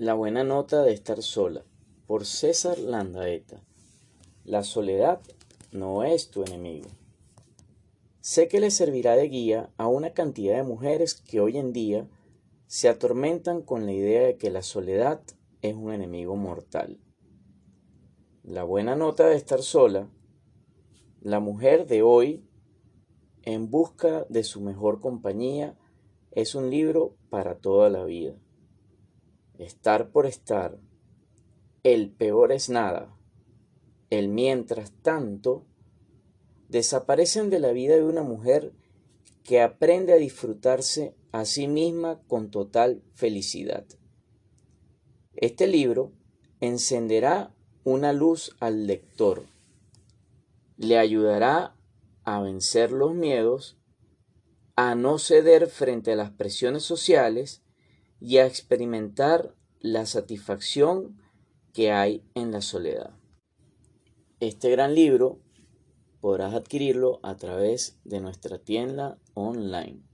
La buena nota de estar sola, por César Landaeta. La soledad no es tu enemigo. Sé que le servirá de guía a una cantidad de mujeres que hoy en día se atormentan con la idea de que la soledad es un enemigo mortal. La buena nota de estar sola, la mujer de hoy, en busca de su mejor compañía, es un libro para toda la vida. Estar por estar, el peor es nada, el mientras tanto, desaparecen de la vida de una mujer que aprende a disfrutarse a sí misma con total felicidad. Este libro encenderá una luz al lector, le ayudará a vencer los miedos, a no ceder frente a las presiones sociales y a experimentar la satisfacción que hay en la soledad. Este gran libro podrás adquirirlo a través de nuestra tienda online.